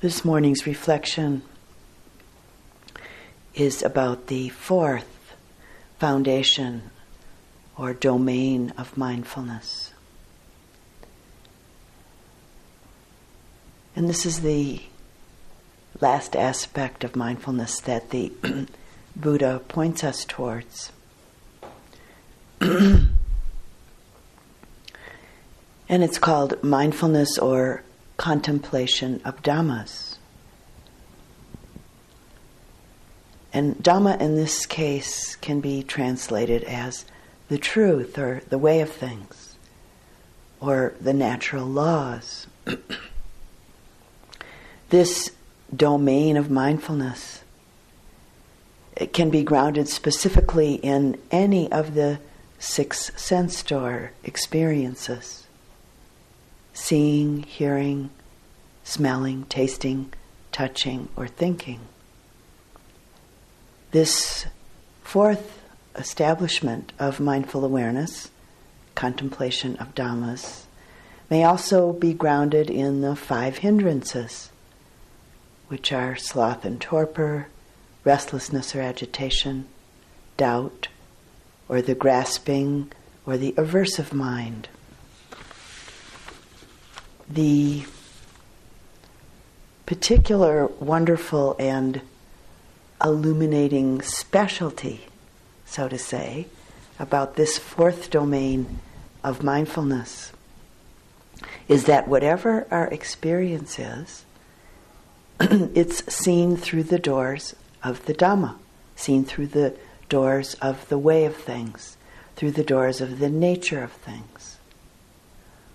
This morning's reflection is about the fourth foundation or domain of mindfulness. And this is the last aspect of mindfulness that the Buddha points us towards. and it's called mindfulness or contemplation of Dhammas. And Dhamma in this case can be translated as the truth or the way of things or the natural laws. this domain of mindfulness it can be grounded specifically in any of the six sense door experiences seeing, hearing, smelling, tasting, touching, or thinking. This fourth establishment of mindful awareness, contemplation of Dhammas, may also be grounded in the five hindrances, which are sloth and torpor, restlessness or agitation, doubt, or the grasping or the aversive mind the particular wonderful and illuminating specialty, so to say, about this fourth domain of mindfulness is that whatever our experience is, it's seen through the doors of the Dhamma, seen through the doors of the way of things, through the doors of the nature of things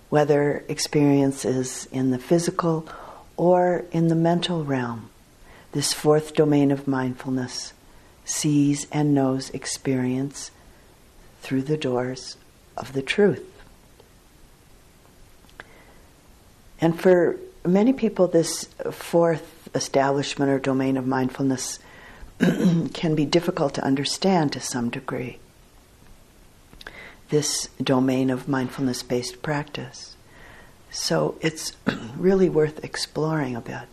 whether experience is in the physical or in the mental realm. This fourth domain of mindfulness sees and knows experience through the doors of the truth. And for many people, this fourth establishment or domain of mindfulness can be difficult to understand to some degree this domain of mindfulness based practice. So it's really worth exploring a bit.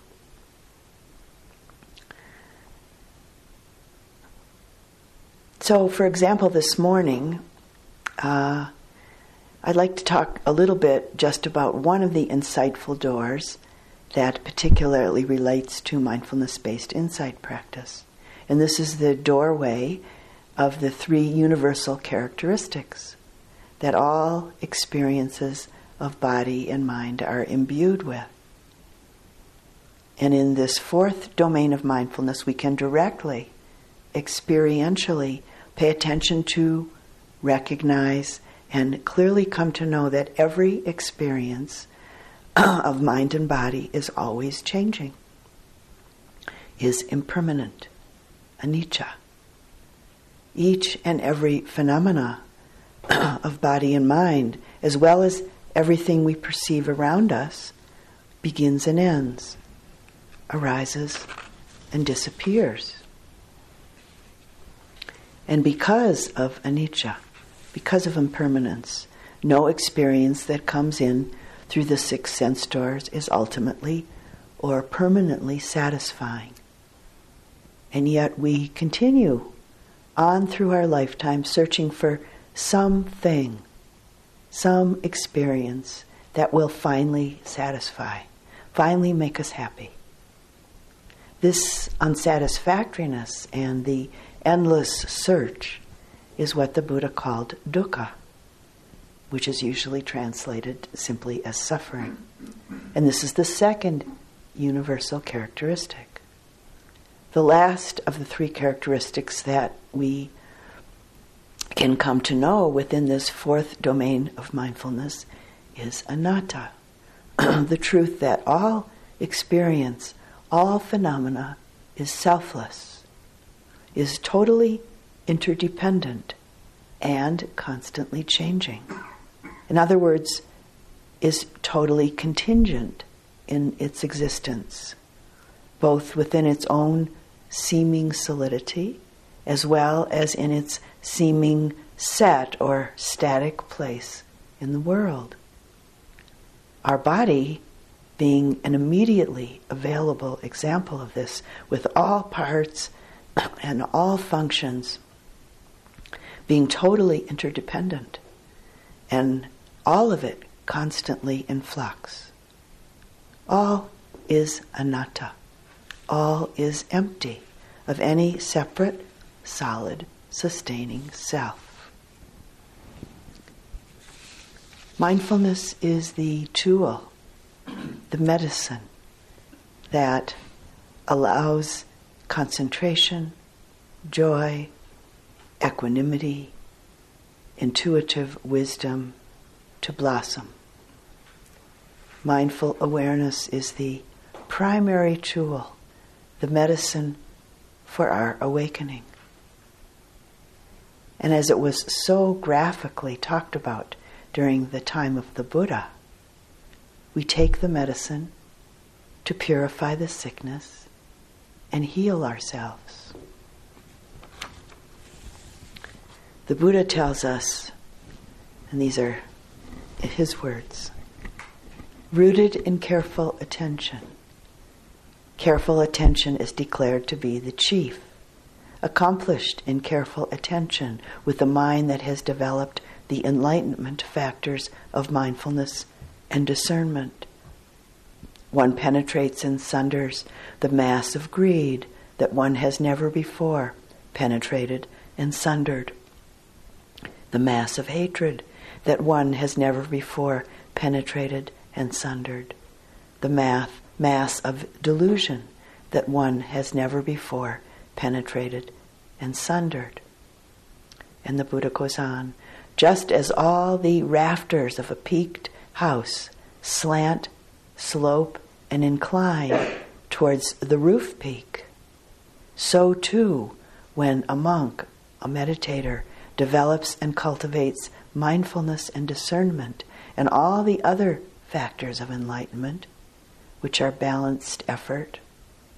So, for example, this morning, uh, I'd like to talk a little bit just about one of the insightful doors that particularly relates to mindfulness based insight practice. And this is the doorway of the three universal characteristics that all experiences of body and mind are imbued with. And in this fourth domain of mindfulness, we can directly, experientially pay attention to, recognize, and clearly come to know that every experience of mind and body is always changing, is impermanent, anicca. Each and every phenomena of body and mind, as well as everything we perceive around us, begins and ends, arises and disappears. And because of anicca, because of impermanence, no experience that comes in through the six sense doors is ultimately or permanently satisfying. And yet we continue on through our lifetime searching for something, some experience that will finally satisfy, finally make us happy. This unsatisfactoriness and the endless search is what the Buddha called dukkha, which is usually translated simply as suffering. And this is the second universal characteristic. The last of the three characteristics that we can come to know within this fourth domain of mindfulness is anatta, the truth that all experience, all phenomena is selfless, is totally interdependent, and constantly changing. In other words, is totally contingent in its existence, both within its own seeming solidity as well as in its seeming set or static place in the world. Our body being an immediately available example of this with all parts and all functions being totally interdependent and all of it constantly in flux. All is anatta. All is empty of any separate, solid, sustaining self. Mindfulness is the tool, the medicine that allows concentration, joy, equanimity, intuitive wisdom to blossom. Mindful awareness is the primary tool, the medicine for our awakening. And as it was so graphically talked about during the time of the Buddha, we take the medicine to purify the sickness and heal ourselves. The Buddha tells us, and these are his words rooted in careful attention. Careful attention is declared to be the chief. Accomplished in careful attention with a mind that has developed the enlightenment factors of mindfulness and discernment. One penetrates and sunders the mass of greed that one has never before penetrated and sundered, the mass of hatred that one has never before penetrated and sundered, the math, mass of delusion that one has never before penetrated and sundered. And the Buddha goes on just as all the rafters of a peaked house slant, slope, and incline towards the roof peak, so too when a monk, a meditator, develops and cultivates mindfulness and discernment and all the other factors of enlightenment, which are balanced effort,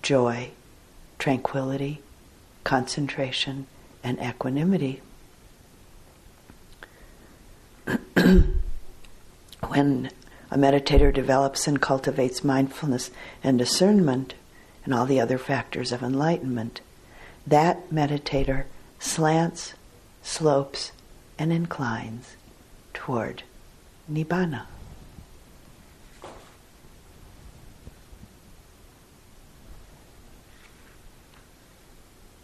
joy, tranquility, concentration, and equanimity. when a meditator develops and cultivates mindfulness and discernment and all the other factors of enlightenment, that meditator slants, slopes, and inclines toward Nibbana.